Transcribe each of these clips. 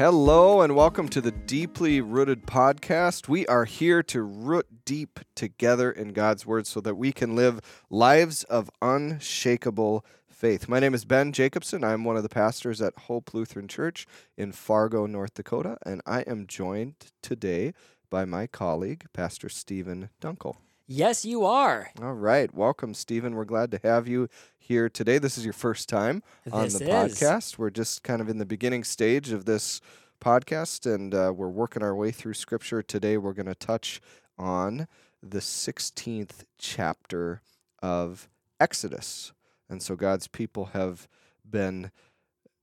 Hello and welcome to the Deeply Rooted Podcast. We are here to root deep together in God's Word so that we can live lives of unshakable faith. My name is Ben Jacobson. I'm one of the pastors at Hope Lutheran Church in Fargo, North Dakota, and I am joined today by my colleague, Pastor Steven Dunkel. Yes, you are. All right. Welcome, Steven. We're glad to have you here today. This is your first time on This the is. podcast. We're just kind of in the beginning stage of this podcast, and uh, we're working our way through Scripture. Today, we're going to touch on the 16th chapter of Exodus. And so, God's people have been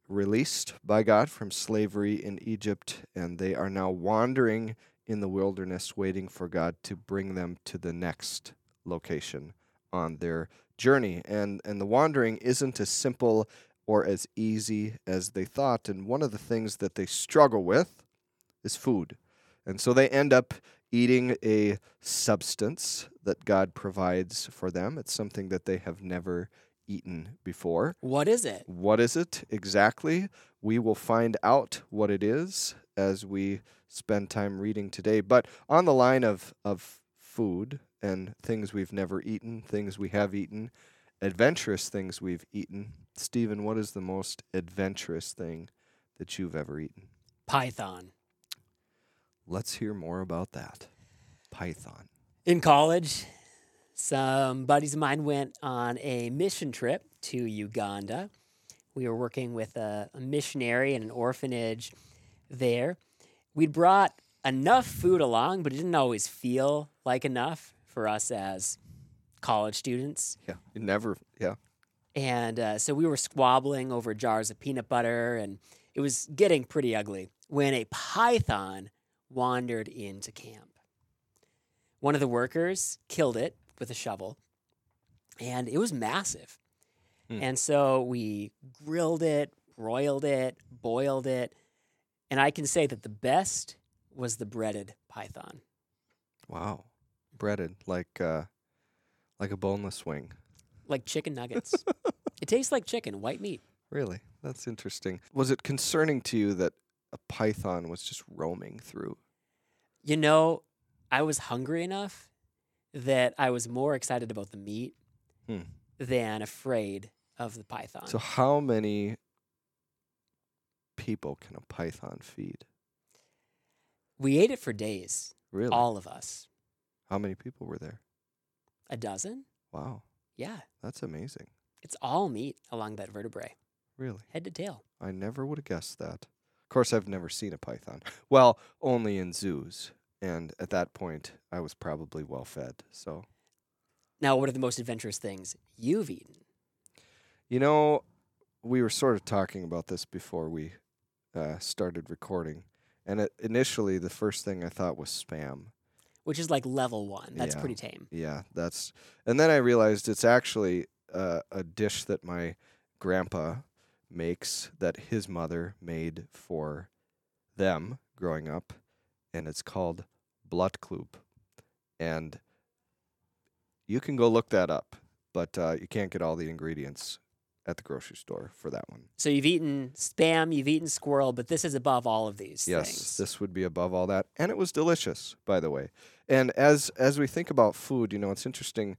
released by God from slavery in Egypt, and they are now wandering in the wilderness, waiting for God to bring them to the next location on their journey. And and the wandering isn't as simple or as easy as they thought. And one of the things that they struggle with is food. And so they end up eating a substance that God provides for them. It's something that they have never eaten before. What is it? What is it exactly? We will find out what it is as we spend time reading today. But on the line of, of food and things we've never eaten, things we have eaten, adventurous things we've eaten, Steven, what is the most adventurous thing that you've ever eaten? Python. Let's hear more about that. Python. In college, some buddies of mine went on a mission trip to Uganda. We were working with a, a missionary in an orphanage there. We'd brought enough food along, but it didn't always feel like enough for us as college students. Yeah. You never, yeah. And uh, so we were squabbling over jars of peanut butter, and it was getting pretty ugly when a python wandered into camp. One of the workers killed it with a shovel, and it was massive. Hmm. And so we grilled it, broiled it, boiled it, and I can say that the best was the breaded python. Wow. Breaded like uh like a boneless wing. Like chicken nuggets. it tastes like chicken, white meat. Really? That's interesting. Was it concerning to you that a python was just roaming through? You know, I was hungry enough that I was more excited about the meat Hmm. than afraid of the python. So how many people can a python feed? we ate it for days, Really? all of us. How many people were there? A dozen? Wow. Yeah. That's amazing. It's all meat along that vertebrae, Really? head to tail. I never would have guessed that. Of course I've never seen a python. Well, only in zoos. And at that point I was probably well fed. So Now, what are the most adventurous things you've eaten? You know, we were sort of talking about this before we uh, started recording, and it, initially the first thing I thought was spam. Which is like level one. That's Yeah. pretty tame. Yeah, that's, and then I realized it's actually uh, a dish that my grandpa makes that his mother made for them growing up, and it's called Blutklub, and you can go look that up, but uh, you can't get all the ingredients at the grocery store for that one. So you've eaten spam, you've eaten squirrel, but this is above all of these Yes, things. this would be above all that, and it was delicious, by the way. And as as we think about food, you know, it's interesting.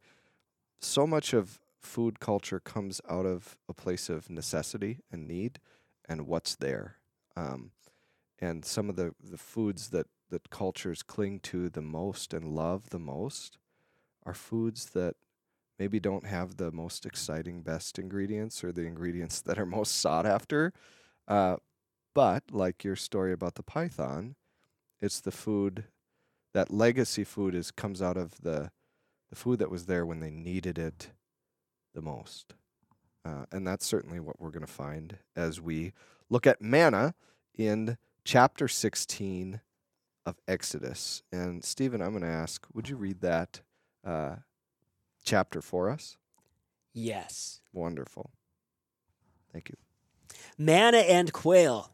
So much of food culture comes out of a place of necessity and need, and what's there. Um, and some of the the foods that that cultures cling to the most and love the most are foods that maybe don't have the most exciting, best ingredients or the ingredients that are most sought after. Uh, but like your story about the python, it's the food that legacy food is comes out of the the food that was there when they needed it the most. Uh, and that's certainly what we're going to find as we look at manna in chapter 16 of Exodus. And Steven, I'm going to ask, would you read that uh, chapter for us? Yes. Wonderful. Thank you. Manna and quail.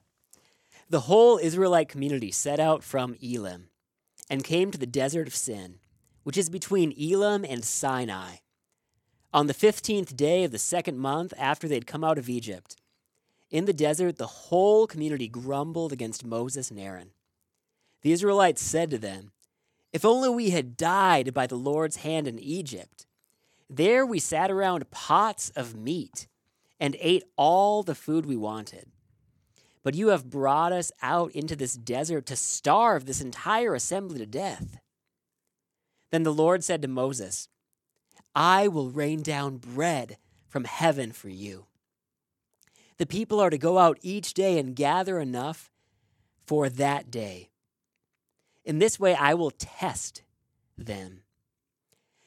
The whole Israelite community set out from Elim and came to the desert of Sin, which is between Elim and Sinai. On the fifteenth day of the second month after they had come out of Egypt, In the desert, the whole community grumbled against Moses and Aaron. The Israelites said to them, If only we had died by the Lord's hand in Egypt. There we sat around pots of meat and ate all the food we wanted. But you have brought us out into this desert to starve this entire assembly to death. Then the Lord said to Moses, I will rain down bread from heaven for you. The people are to go out each day and gather enough for that day. In this way, I will test them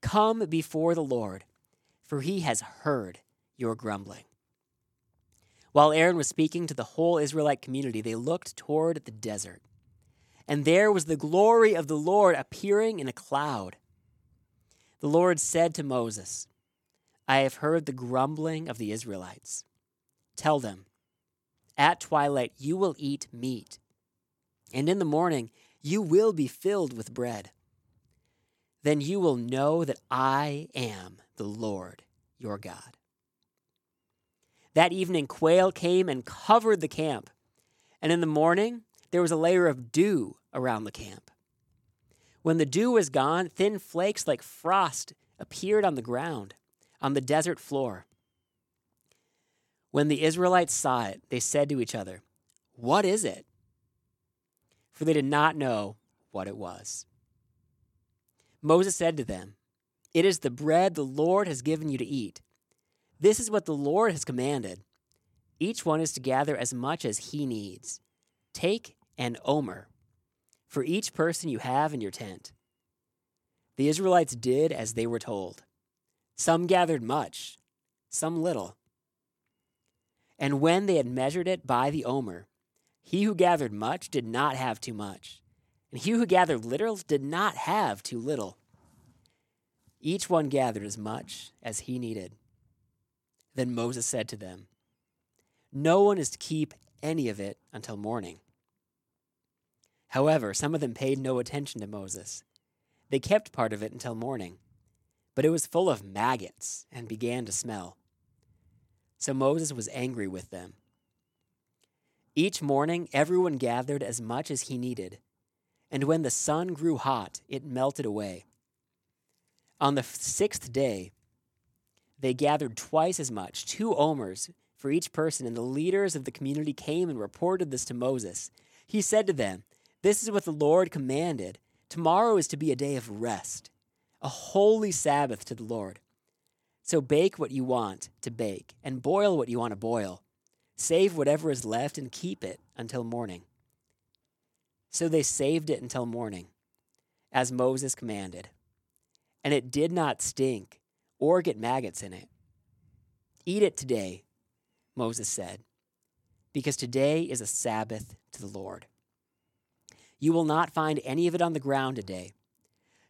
Come before the Lord, for he has heard your grumbling. While Aaron was speaking to the whole Israelite community, they looked toward the desert. And there was the glory of the Lord appearing in a cloud. The Lord said to Moses, I have heard the grumbling of the Israelites. Tell them, at twilight you will eat meat, and in the morning you will be filled with bread. Then you will know that I am the Lord your God. That evening, quail came and covered the camp, and in the morning there was a layer of dew around the camp. When the dew was gone, thin flakes like frost appeared on the ground on the desert floor. When the Israelites saw it, they said to each other, What is it? For they did not know what it was. Moses said to them, It is the bread the Lord has given you to eat. This is what the Lord has commanded. Each one is to gather as much as he needs. Take an omer for each person you have in your tent. The Israelites did as they were told. Some gathered much, some little. And when they had measured it by the omer, he who gathered much did not have too much, and he who gathered little did not have too little. Each one gathered as much as he needed. Then Moses said to them, No one is to keep any of it until morning. However, some of them paid no attention to Moses. They kept part of it until morning but it was full of maggots and began to smell. So Moses was angry with them. Each morning, everyone gathered as much as he needed, and when the sun grew hot, it melted away. On the sixth day, they gathered twice as much, two omers for each person, and the leaders of the community came and reported this to Moses. He said to them, This is what the Lord commanded. Tomorrow is to be a day of rest a holy Sabbath to the Lord. So bake what you want to bake, and boil what you want to boil. Save whatever is left and keep it until morning. So they saved it until morning, as Moses commanded. And it did not stink or get maggots in it. Eat it today, Moses said, because today is a Sabbath to the Lord. You will not find any of it on the ground today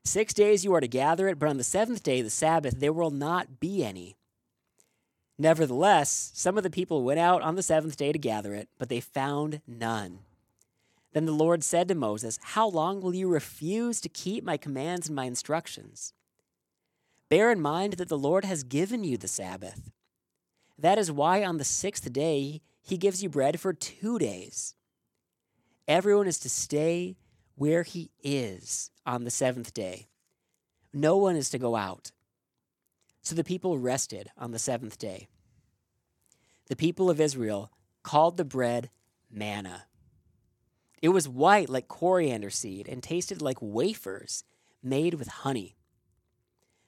Six days you are to gather it, but on the seventh day, the Sabbath, there will not be any. Nevertheless, some of the people went out on the seventh day to gather it, but they found none. Then the Lord said to Moses, How long will you refuse to keep my commands and my instructions? Bear in mind that the Lord has given you the Sabbath. That is why on the sixth day he gives you bread for two days. Everyone is to stay where he is on the seventh day. No one is to go out. So the people rested on the seventh day. The people of Israel called the bread manna, It was white like coriander seed and tasted like wafers made with honey.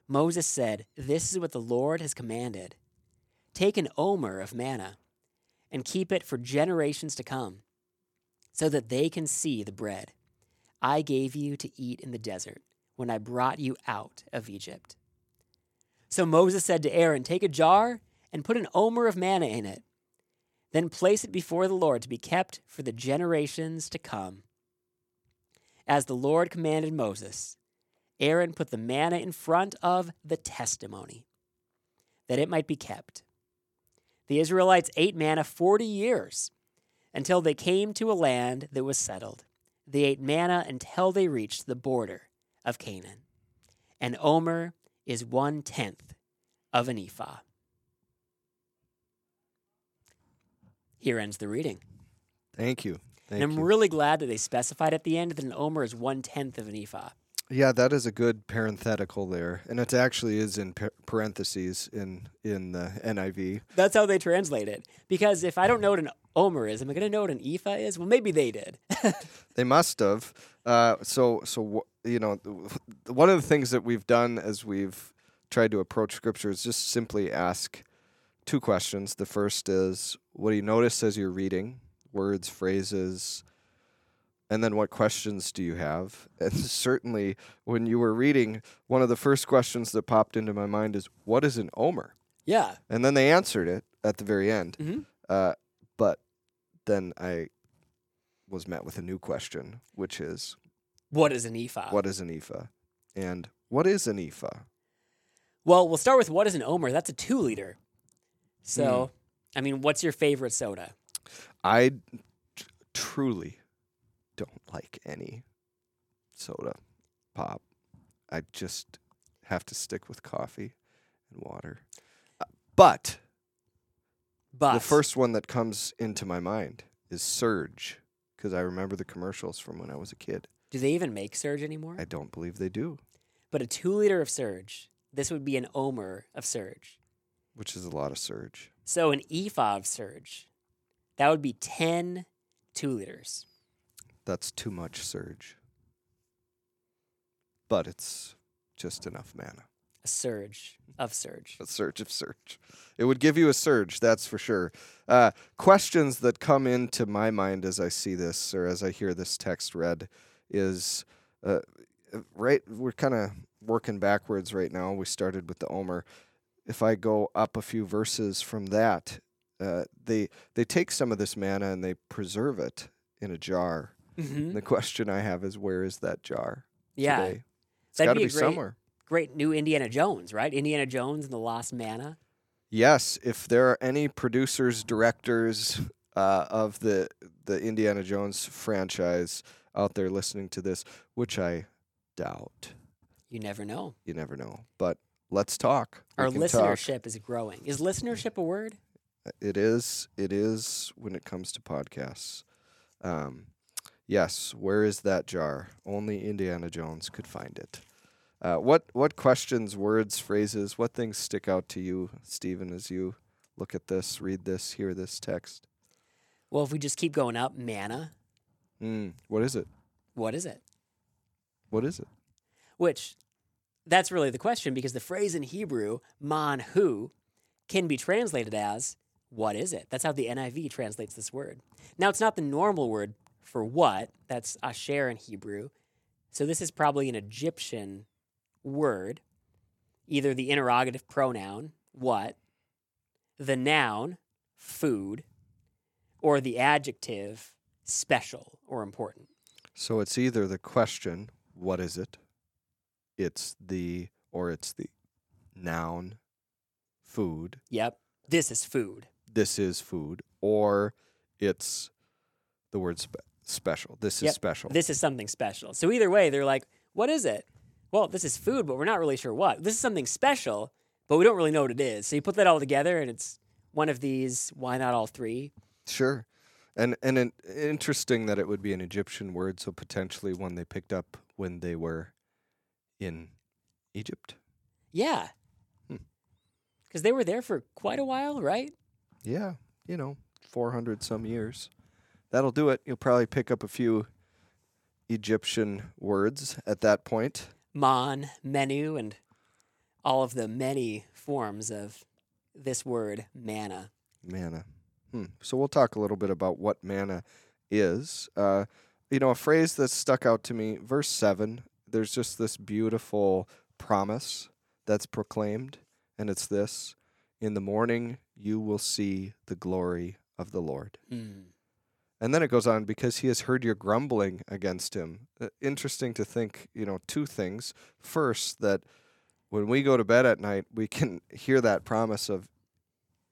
Moses said, This is what the Lord has commanded. Take an omer of manna and keep it for generations to come, so that they can see the bread I gave you to eat in the desert when I brought you out of Egypt. So Moses said to Aaron, Take a jar and put an omer of manna in it. Then place it before the Lord to be kept for the generations to come. As the Lord commanded Moses, Aaron put the manna in front of the testimony, that it might be kept. The Israelites ate manna 40 years until they came to a land that was settled. They ate manna until they reached the border of Canaan. An omer is one tenth of an ephah. Here ends the reading. Thank you. Thank and I'm you. really glad that they specified at the end that an omer is one tenth of an ephah. Yeah, that is a good parenthetical there, and it actually is in parentheses in in the NIV. That's how they translate it. Because if I don't know what an omer is, am I going to know what an ephah is? Well, maybe they did. They must have. Uh, so so you know, one of the things that we've done as we've tried to approach scripture is just simply ask two questions. The first is, what do you notice as you're reading? Words, phrases, and then what questions do you have? And certainly, when you were reading, one of the first questions that popped into my mind is, what is an omer? yeah. And then they answered it at the very end. Mhm. Uh, but then I was met with a new question, which is, What is an ephah? what is an ephah? And what is an ephah? Well, we'll start with what is an omer? That's a two liter. So, I mean, what's your favorite soda? I t- truly don't like any soda, pop. I just have to stick with coffee and water. Uh, But But the first one that comes into my mind is Surge, because I remember the commercials from when I was a kid. do they even make Surge anymore? I don't believe they do, but a two liter of Surge, this would be an omer of Surge. Which is a lot of Surge. So an ephah of Surge, that would be 10 two liters. That's too much Surge. But it's just enough manna. A surge of Surge. A surge of surge. It would give you a surge, that's for sure. Uh, questions that come into my mind as I see this or as I hear this text read is uh, uh, right. We're kind of working backwards right now. We started with the Omer. If I go up a few verses from that, uh, they they take some of this manna and they preserve it in a jar. hmm And the question I have is, where is that jar Yeah. today? It's got to be be, great- somewhere. Great new Indiana Jones, right? Indiana Jones and the Lost Manna. Yes, if there are any producers, directors uh, of the the Indiana Jones franchise out there listening to this, which I doubt, You never know. you never know. But let's talk. Our can talk. listenership is growing. Is listenership a word? It is. It is when it comes to podcasts. Um, yes. Where is that jar? Only Indiana Jones could find it. Uh, what what questions, words, phrases, what things stick out to you, Steven, as you look at this, read this, hear this text? Well, if we just keep going up, manna, Mm, what is it? what is it? What is it? Which, that's really the question because the phrase in Hebrew, man manhu, can be translated as, what is it? That's how the NIV translates this word. Now, it's not the normal word for what, that's asher in Hebrew. So this is probably an Egyptian word, either the interrogative pronoun, what, the noun, food, or the adjective, special or important. So it's either the question, what is it? It's the or it's the noun, food. Yep, this is food. This is food, or it's the word spe- special. This is special. This is something special. So either way, they're like, what is it? Well, this is food, but we're not really sure what. This is something special, but we don't really know what it is. So you put that all together and it's one of these, why not all three? Sure. And and an, interesting that it would be an Egyptian word, so potentially one they picked up when they were in Egypt. Yeah. Hmm. Because they were there for quite a while, right? Yeah, you know, 400 some years. that'll do it. You'll probably pick up a few Egyptian words at that point. Mon, menu, and all of the many forms of this word manna. Manna. Hmm. So we'll talk a little bit about what manna is. Uh, you know, a phrase that stuck out to me, verse 7, there's just this beautiful promise that's proclaimed, and it's this In the morning you will see the glory of the Lord. Mm. And then it goes on, because he has heard your grumbling against him. Uh, interesting to think, you know, two things. First, that when we go to bed at night, we can hear that promise of,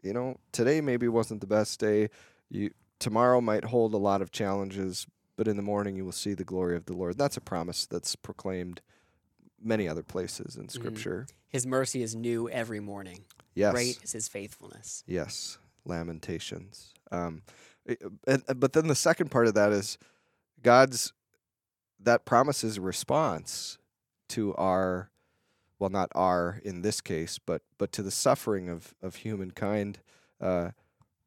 you know, today maybe wasn't the best day. You tomorrow might hold a lot of challenges, but in the morning you will see the glory of the Lord. That's a promise that's proclaimed many other places in Scripture. His mercy is new every morning. Yes. Great is his faithfulness. Yes, Lamentations. Um, and, uh, but then the second part of that is God's that promise is a response to our, well, not our in this case, but but to the suffering of of humankind, uh,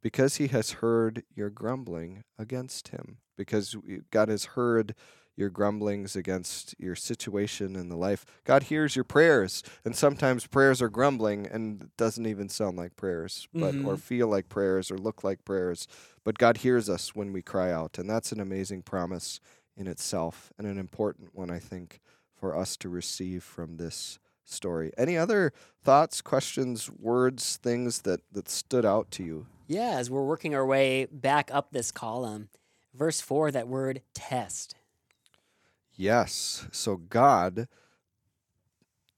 because He has heard your grumbling against Him. Because God has heard your grumblings against your situation in the life. God hears your prayers, and sometimes prayers are grumbling and doesn't even sound like prayers, but or Mhm. feel like prayers or look like prayers. But God hears us when we cry out, and that's an amazing promise in itself and an important one, I think, for us to receive from this story. Any other thoughts, questions, words, things that that stood out to you? Yeah, as we're working our way back up this column, verse 4, that word test. Yes. So God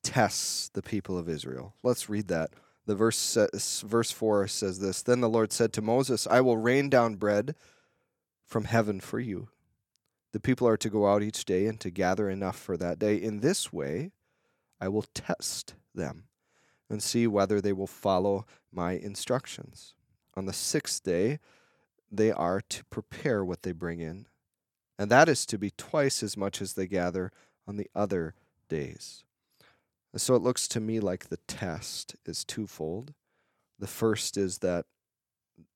tests the people of Israel. Let's read that. The verse verse 4 says this, then the Lord said to Moses, I will rain down bread from heaven for you. The people are to go out each day and to gather enough for that day. In this way, I will test them and see whether they will follow my instructions. On the sixth day, they are to prepare what they bring in, and that is to be twice as much as they gather on the other days. And so it looks to me like the test is twofold. The first is that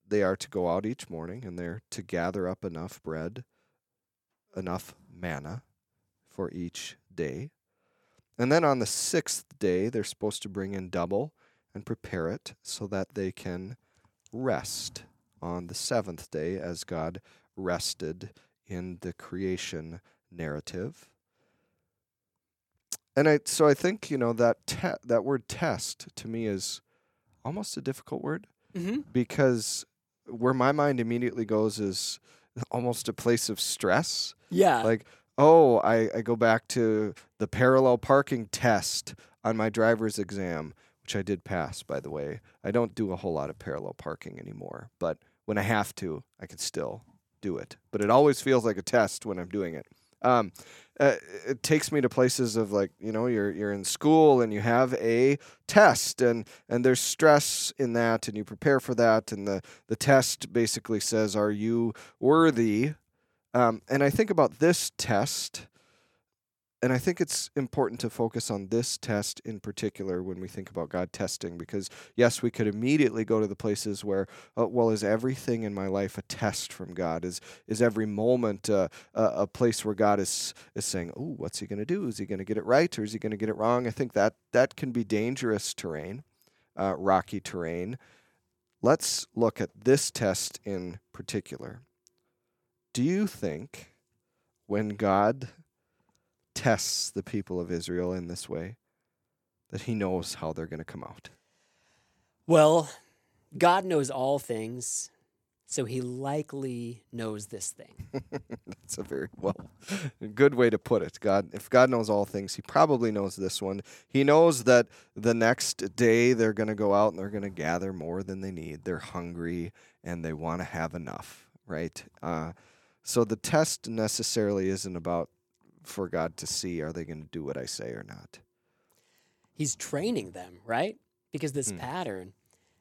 they are to go out each morning and they're to gather up enough bread, enough manna for each day. And then on the sixth day, they're supposed to bring in double and prepare it so that they can rest on the seventh day as God rested in the creation narrative. And I so I think, you know, that te- that word test to me is almost a difficult word Mm-hmm. because where my mind immediately goes is almost a place of stress. Yeah. Like, oh, I, I go back to the parallel parking test on my driver's exam, which I did pass, by the way. I don't do a whole lot of parallel parking anymore, but when I have to, I can still do it. But it always feels like a test when I'm doing it. Um, uh, it takes me to places of like you know you're you're in school and you have a test and and there's stress in that and you prepare for that and the the test basically says are you worthy um, and I think about this test, and I think it's important to focus on this test in particular when we think about God testing, because yes, we could immediately go to the places where, uh, well, is everything in my life a test from God? Is is every moment uh, a, a place where God is is saying, "Oh, what's He going to do? Is He going to get it right, or is He going to get it wrong?" I think that that can be dangerous terrain, uh, rocky terrain. Let's look at this test in particular. Do you think when God tests the people of Israel in this way that he knows how they're going to come out? well, God knows all things, so he likely knows this thing. That's a very well good way to put it. God if God knows all things, he probably knows this one. He knows that the next day they're going to go out and they're going to gather more than they need. They're hungry and they want to have enough, right? Uh, so the test necessarily isn't about for God to see are they going to do what I say or not. He's training them, right? Because this Hmm. pattern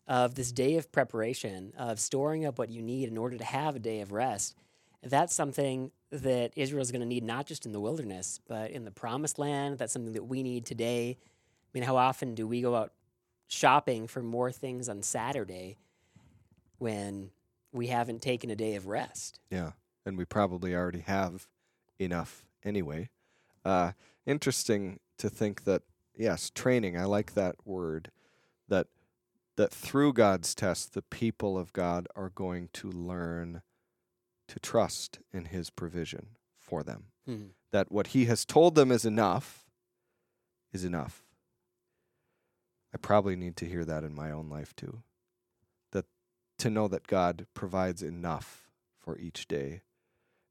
of this day of preparation, of storing up what you need in order to have a day of rest, that's something that Israel is going to need not just in the wilderness, but in the promised land. That's something that we need today. I mean, how often do we go out shopping for more things on Saturday when we haven't taken a day of rest? Yeah. and we probably already have enough anyway. Uh, interesting to think that yes, training. I like that word. That that through God's test, the people of God are going to learn to trust in His provision for them. Hmm. That what He has told them is enough is enough. I probably need to hear that in my own life too. That to know that God provides enough for each day.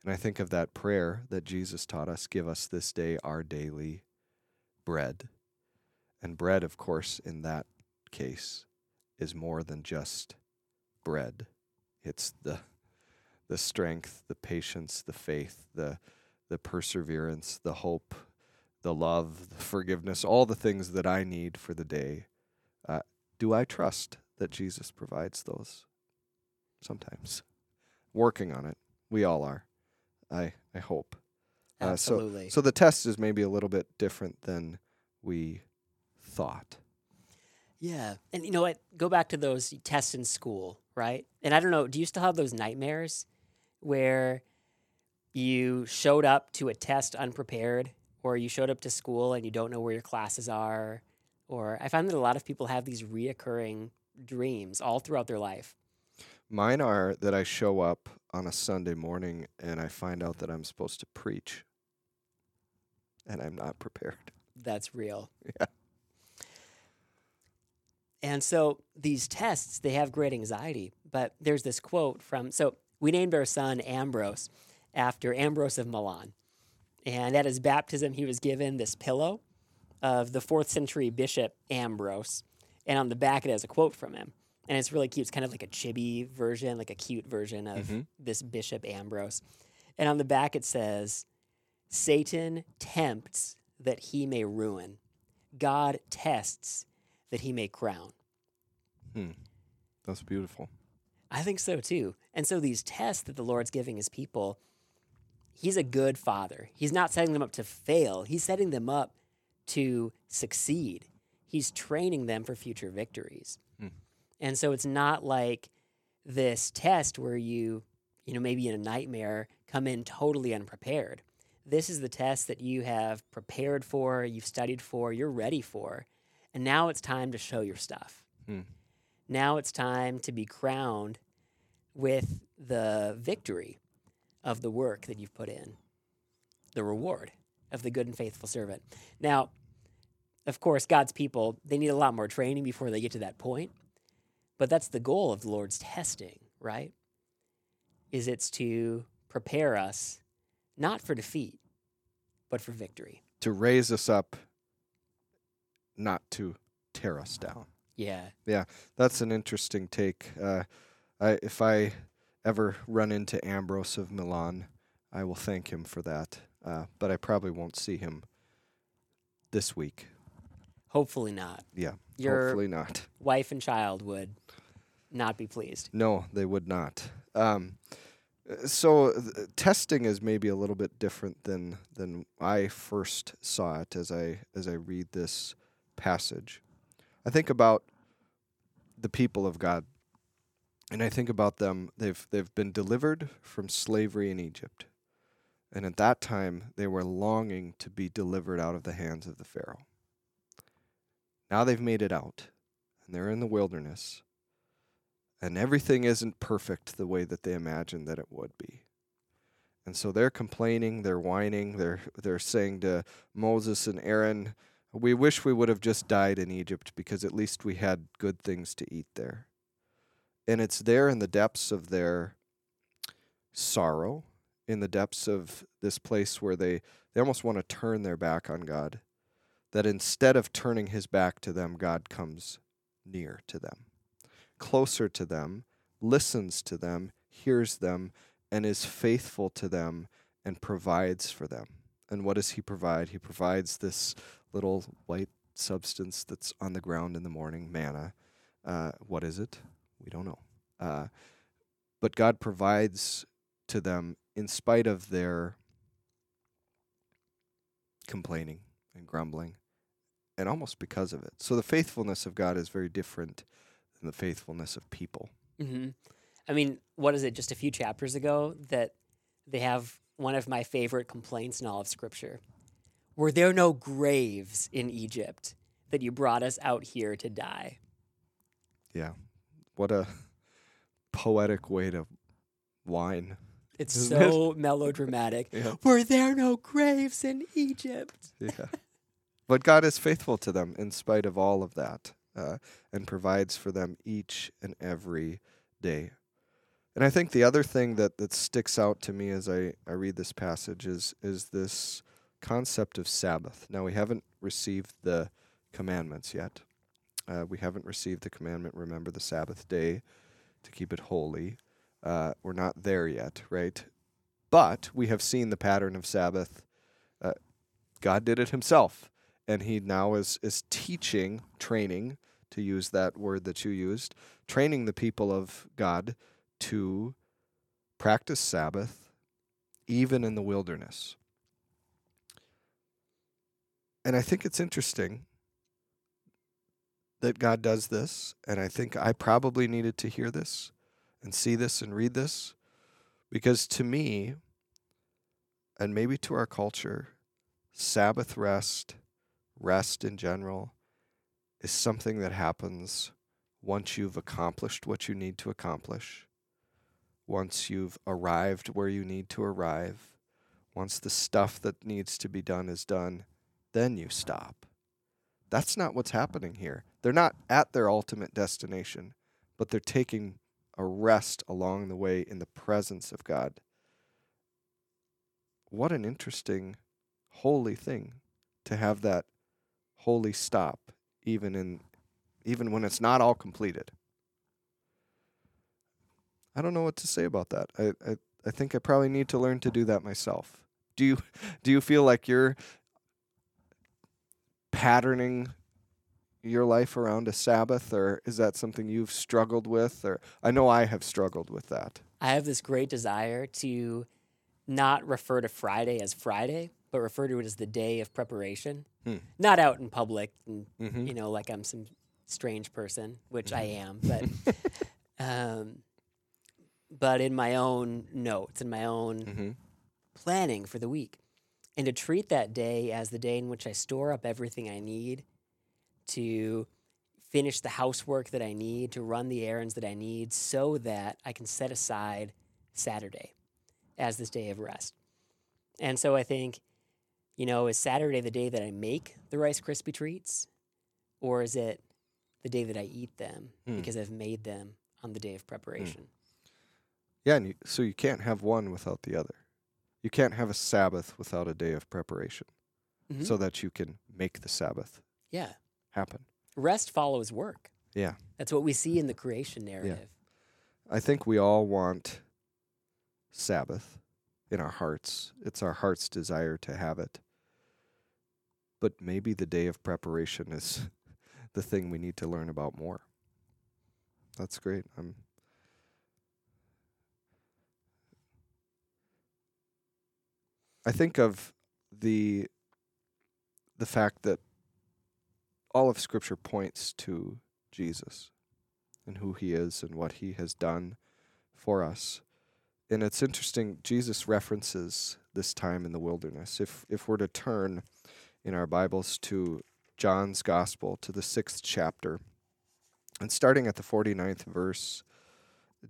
And I think of that prayer that Jesus taught us give us this day our daily bread. And bread, of course, in that case, is more than just bread. It's the the strength, the patience, the faith, the the perseverance, the hope, the love, the forgiveness, all the things that I need for the day. Uh, do I trust that Jesus provides those? Sometimes. Working on it. We all are. I I hope. Uh, so- Absolutely. So the test is maybe a little bit different than we thought. yeah. And you know what? Go back to those tests in school, right? And I don't know, do you still have those nightmares where you showed up to a test unprepared or you showed up to school and you don't know where your classes are? Or I find that a lot of people have these reoccurring dreams all throughout their life. Mine are that I show up on a Sunday morning and I find out that I'm supposed to preach and I'm not prepared. That's real. Yeah. And so these tests, they have great anxiety. But there's this quote from, so we named our son Ambrose after Ambrose of Milan. And at his baptism, he was given this pillow of the fourth century bishop Ambrose. And on the back, it has a quote from him. And it's really cute. It's kind of like a chibi version, like a cute version of Mhm. this Bishop Ambrose. And on the back, it says, Satan tempts that he may ruin. God tests that he may crown. Hmm. That's beautiful. I think so too. And so these tests that the Lord's giving his people, he's a good father. He's not setting them up to fail, he's setting them up to succeed. He's training them for future victories. And so it's not like this test where you, you know, maybe in a nightmare come in totally unprepared. This is the test that you have prepared for, you've studied for, you're ready for. And now it's time to show your stuff. Hmm. Now it's time to be crowned with the victory of the work that you've put in, the reward of the good and faithful servant. Now, of course, God's people, they need a lot more training before they get to that point. But that's the goal of the Lord's testing, right? Is it's to prepare us not for defeat, but for victory. To raise us up, not to tear us down. Yeah. Yeah. That's an interesting take. Uh, I, if I ever run into Ambrose of Milan, I will thank him for that. Uh, but I probably won't see him this week. Hopefully not. Yeah, Your hopefully not. wife and child would not be pleased. No, they would not. Um, so testing is maybe a little bit different than than I first saw it as I as I read this passage. I think about the people of God, and I think about them. They've they've been delivered from slavery in Egypt, and at that time they were longing to be delivered out of the hands of the Pharaoh. Now they've made it out, and they're in the wilderness and everything isn't perfect the way that they imagined that it would be. And so they're complaining, they're whining, they're they're saying to Moses and Aaron, "We wish we would have just died in Egypt because at least we had good things to eat there." And it's there in the depths of their sorrow, in the depths of this place where they they almost want to turn their back on God, that instead of turning his back to them, God comes near to them closer to them, listens to them, hears them, and is faithful to them and provides for them. And what does he provide? He provides this little white substance that's on the ground in the morning, manna. Uh, what is it? We don't know. Uh, but God provides to them in spite of their complaining and grumbling, and almost because of it. So the faithfulness of God is very different than the faithfulness of people. Mm-hmm. I mean, what is it? Just a few chapters ago that they have one of my favorite complaints in all of Scripture. Were there no graves in Egypt that you brought us out here to die? Yeah. What a poetic way to whine. It's Isn't it? so melodramatic. Yeah. Were there no graves in Egypt? Yeah. but God is faithful to them in spite of all of that uh, and provides for them each and every day. And I think the other thing that, that sticks out to me as I, I read this passage is, is this concept of Sabbath. Now, we haven't received the commandments yet. Uh, we haven't received the commandment, remember the Sabbath day to keep it holy. Uh, we're not there yet, right? But we have seen the pattern of Sabbath. Uh, God did it himself. And he now is, is teaching, training, to use that word that you used, training the people of God to practice Sabbath even in the wilderness. And I think it's interesting that God does this. And I think I probably needed to hear this and see this and read this because to me, and maybe to our culture, Sabbath rest, rest in general, is something that happens once you've accomplished what you need to accomplish, once you've arrived where you need to arrive, once the stuff that needs to be done is done, then you stop. That's not what's happening here. They're not at their ultimate destination, but they're taking a rest along the way in the presence of God. What an interesting, holy thing to have that holy stop, even in even when it's not all completed. I don't know what to say about that. I, I, I think I probably need to learn to do that myself. Do you do you feel like you're patterning your life around a Sabbath, or is that something you've struggled with? Or I know I have struggled with that. I have this great desire to not refer to Friday as Friday, but refer to it as the day of preparation. Hmm. Not out in public, and, Mm-hmm. you know, like I'm some strange person, which I am, but um, but in my own notes, in my own Mm-hmm. planning for the week, and to treat that day as the day in which I store up everything I need to finish the housework that I need, to run the errands that I need, so that I can set aside Saturday as this day of rest. And so I think, you know, is Saturday the day that I make the Rice Krispie treats, or is it the day that I eat them Hmm. because I've made them on the day of preparation? Yeah, and you, so you can't have one without the other. You can't have a Sabbath without a day of preparation, Mhm. so that you can make the Sabbath yeah, happen. rest follows work. Yeah. That's what we see in the creation narrative. Yeah. I think we all want Sabbath in our hearts. It's our heart's desire to have it. But maybe the day of preparation is the thing we need to learn about more. That's great. I'm I think of the the fact that all of scripture points to Jesus and who he is and what he has done for us. And it's interesting, Jesus references this time in the wilderness. If if we're to turn in our Bibles to John's Gospel to the sixth chapter, and starting at the 49th verse,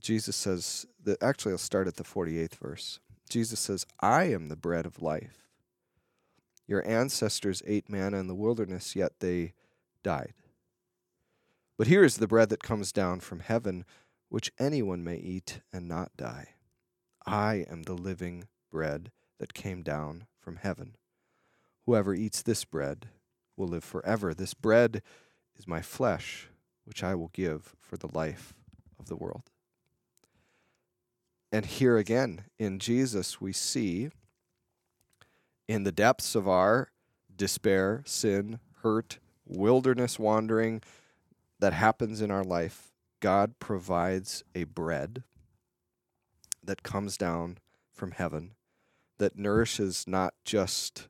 Jesus says that actually I'll start at the 48th verse. Jesus says, I am the bread of life. Your ancestors ate manna in the wilderness, yet they died. But here is the bread that comes down from heaven, which anyone may eat and not die. I am the living bread that came down from heaven. Whoever eats this bread will live forever. This bread is my flesh, which I will give for the life of the world. And here again, in Jesus, we see in the depths of our despair, sin, hurt, wilderness wandering that happens in our life, God provides a bread that comes down from heaven that nourishes not just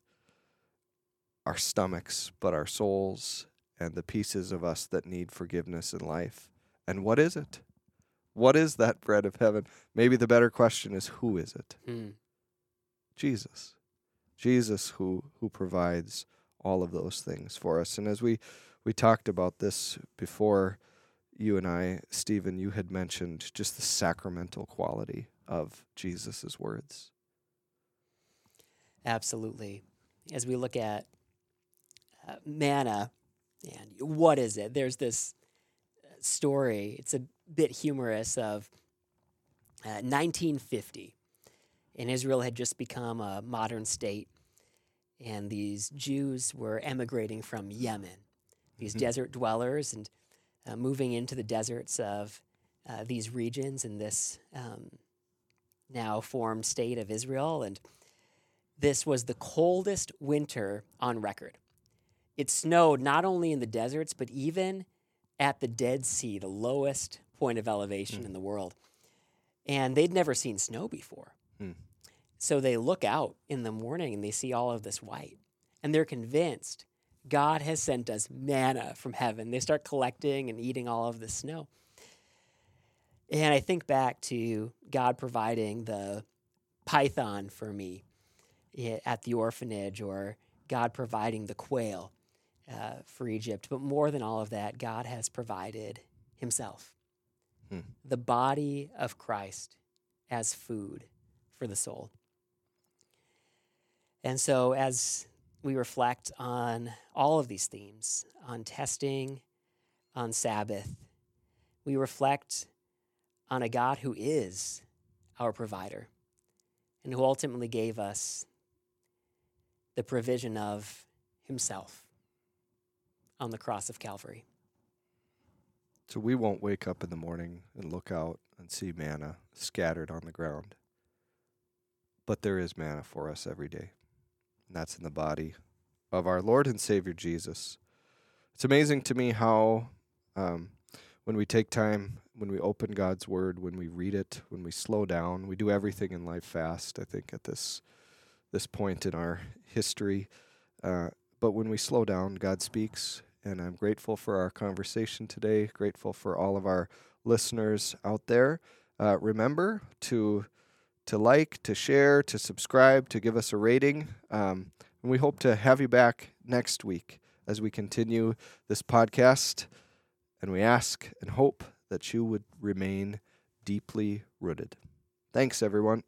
our stomachs, but our souls and the pieces of us that need forgiveness in life. And what is it? What is that bread of heaven? Maybe the better question is who is it? Hmm. Jesus. Jesus who who provides all of those things for us. And as we we talked about this before you and I, Steven, you had mentioned just the sacramental quality of Jesus' words. Absolutely. As we look at uh, manna, and what is it? There's this uh, story. It's a bit humorous of uh, 1950, and Israel had just become a modern state, and these Jews were emigrating from Yemen, these Mhm. desert dwellers, and uh, moving into the deserts of uh, these regions in this um, now formed state of Israel, and this was the coldest winter on record. It snowed not only in the deserts, but even at the Dead Sea, the lowest point of elevation Mm. in the world. And they'd never seen snow before. Mm. So they look out in the morning and they see all of this white. And they're convinced God has sent us manna from heaven. They start collecting and eating all of the snow. And I think back to God providing the python for me at the orphanage, or God providing the quail uh, for Egypt. But more than all of that, God has provided Himself, Hmm. the body of Christ as food for the soul. And so, as we reflect on all of these themes, on testing, on Sabbath, we reflect on a God who is our provider and who ultimately gave us the provision of himself on the cross of Calvary. So we won't wake up in the morning and look out and see manna scattered on the ground. But there is manna for us every day. And that's in the body of our Lord and Savior Jesus. It's amazing to me how um, when we take time, when we open God's Word, when we read it, when we slow down, we do everything in life fast, I think, at this this point in our history. Uh, but when we slow down, God speaks and I'm grateful for our conversation today. Grateful for all of our listeners out there. Uh, remember to to like, to share, to subscribe, to give us a rating. Um, and we hope to have you back next week as we continue this podcast. And we ask and hope that you would remain deeply rooted. Thanks, everyone.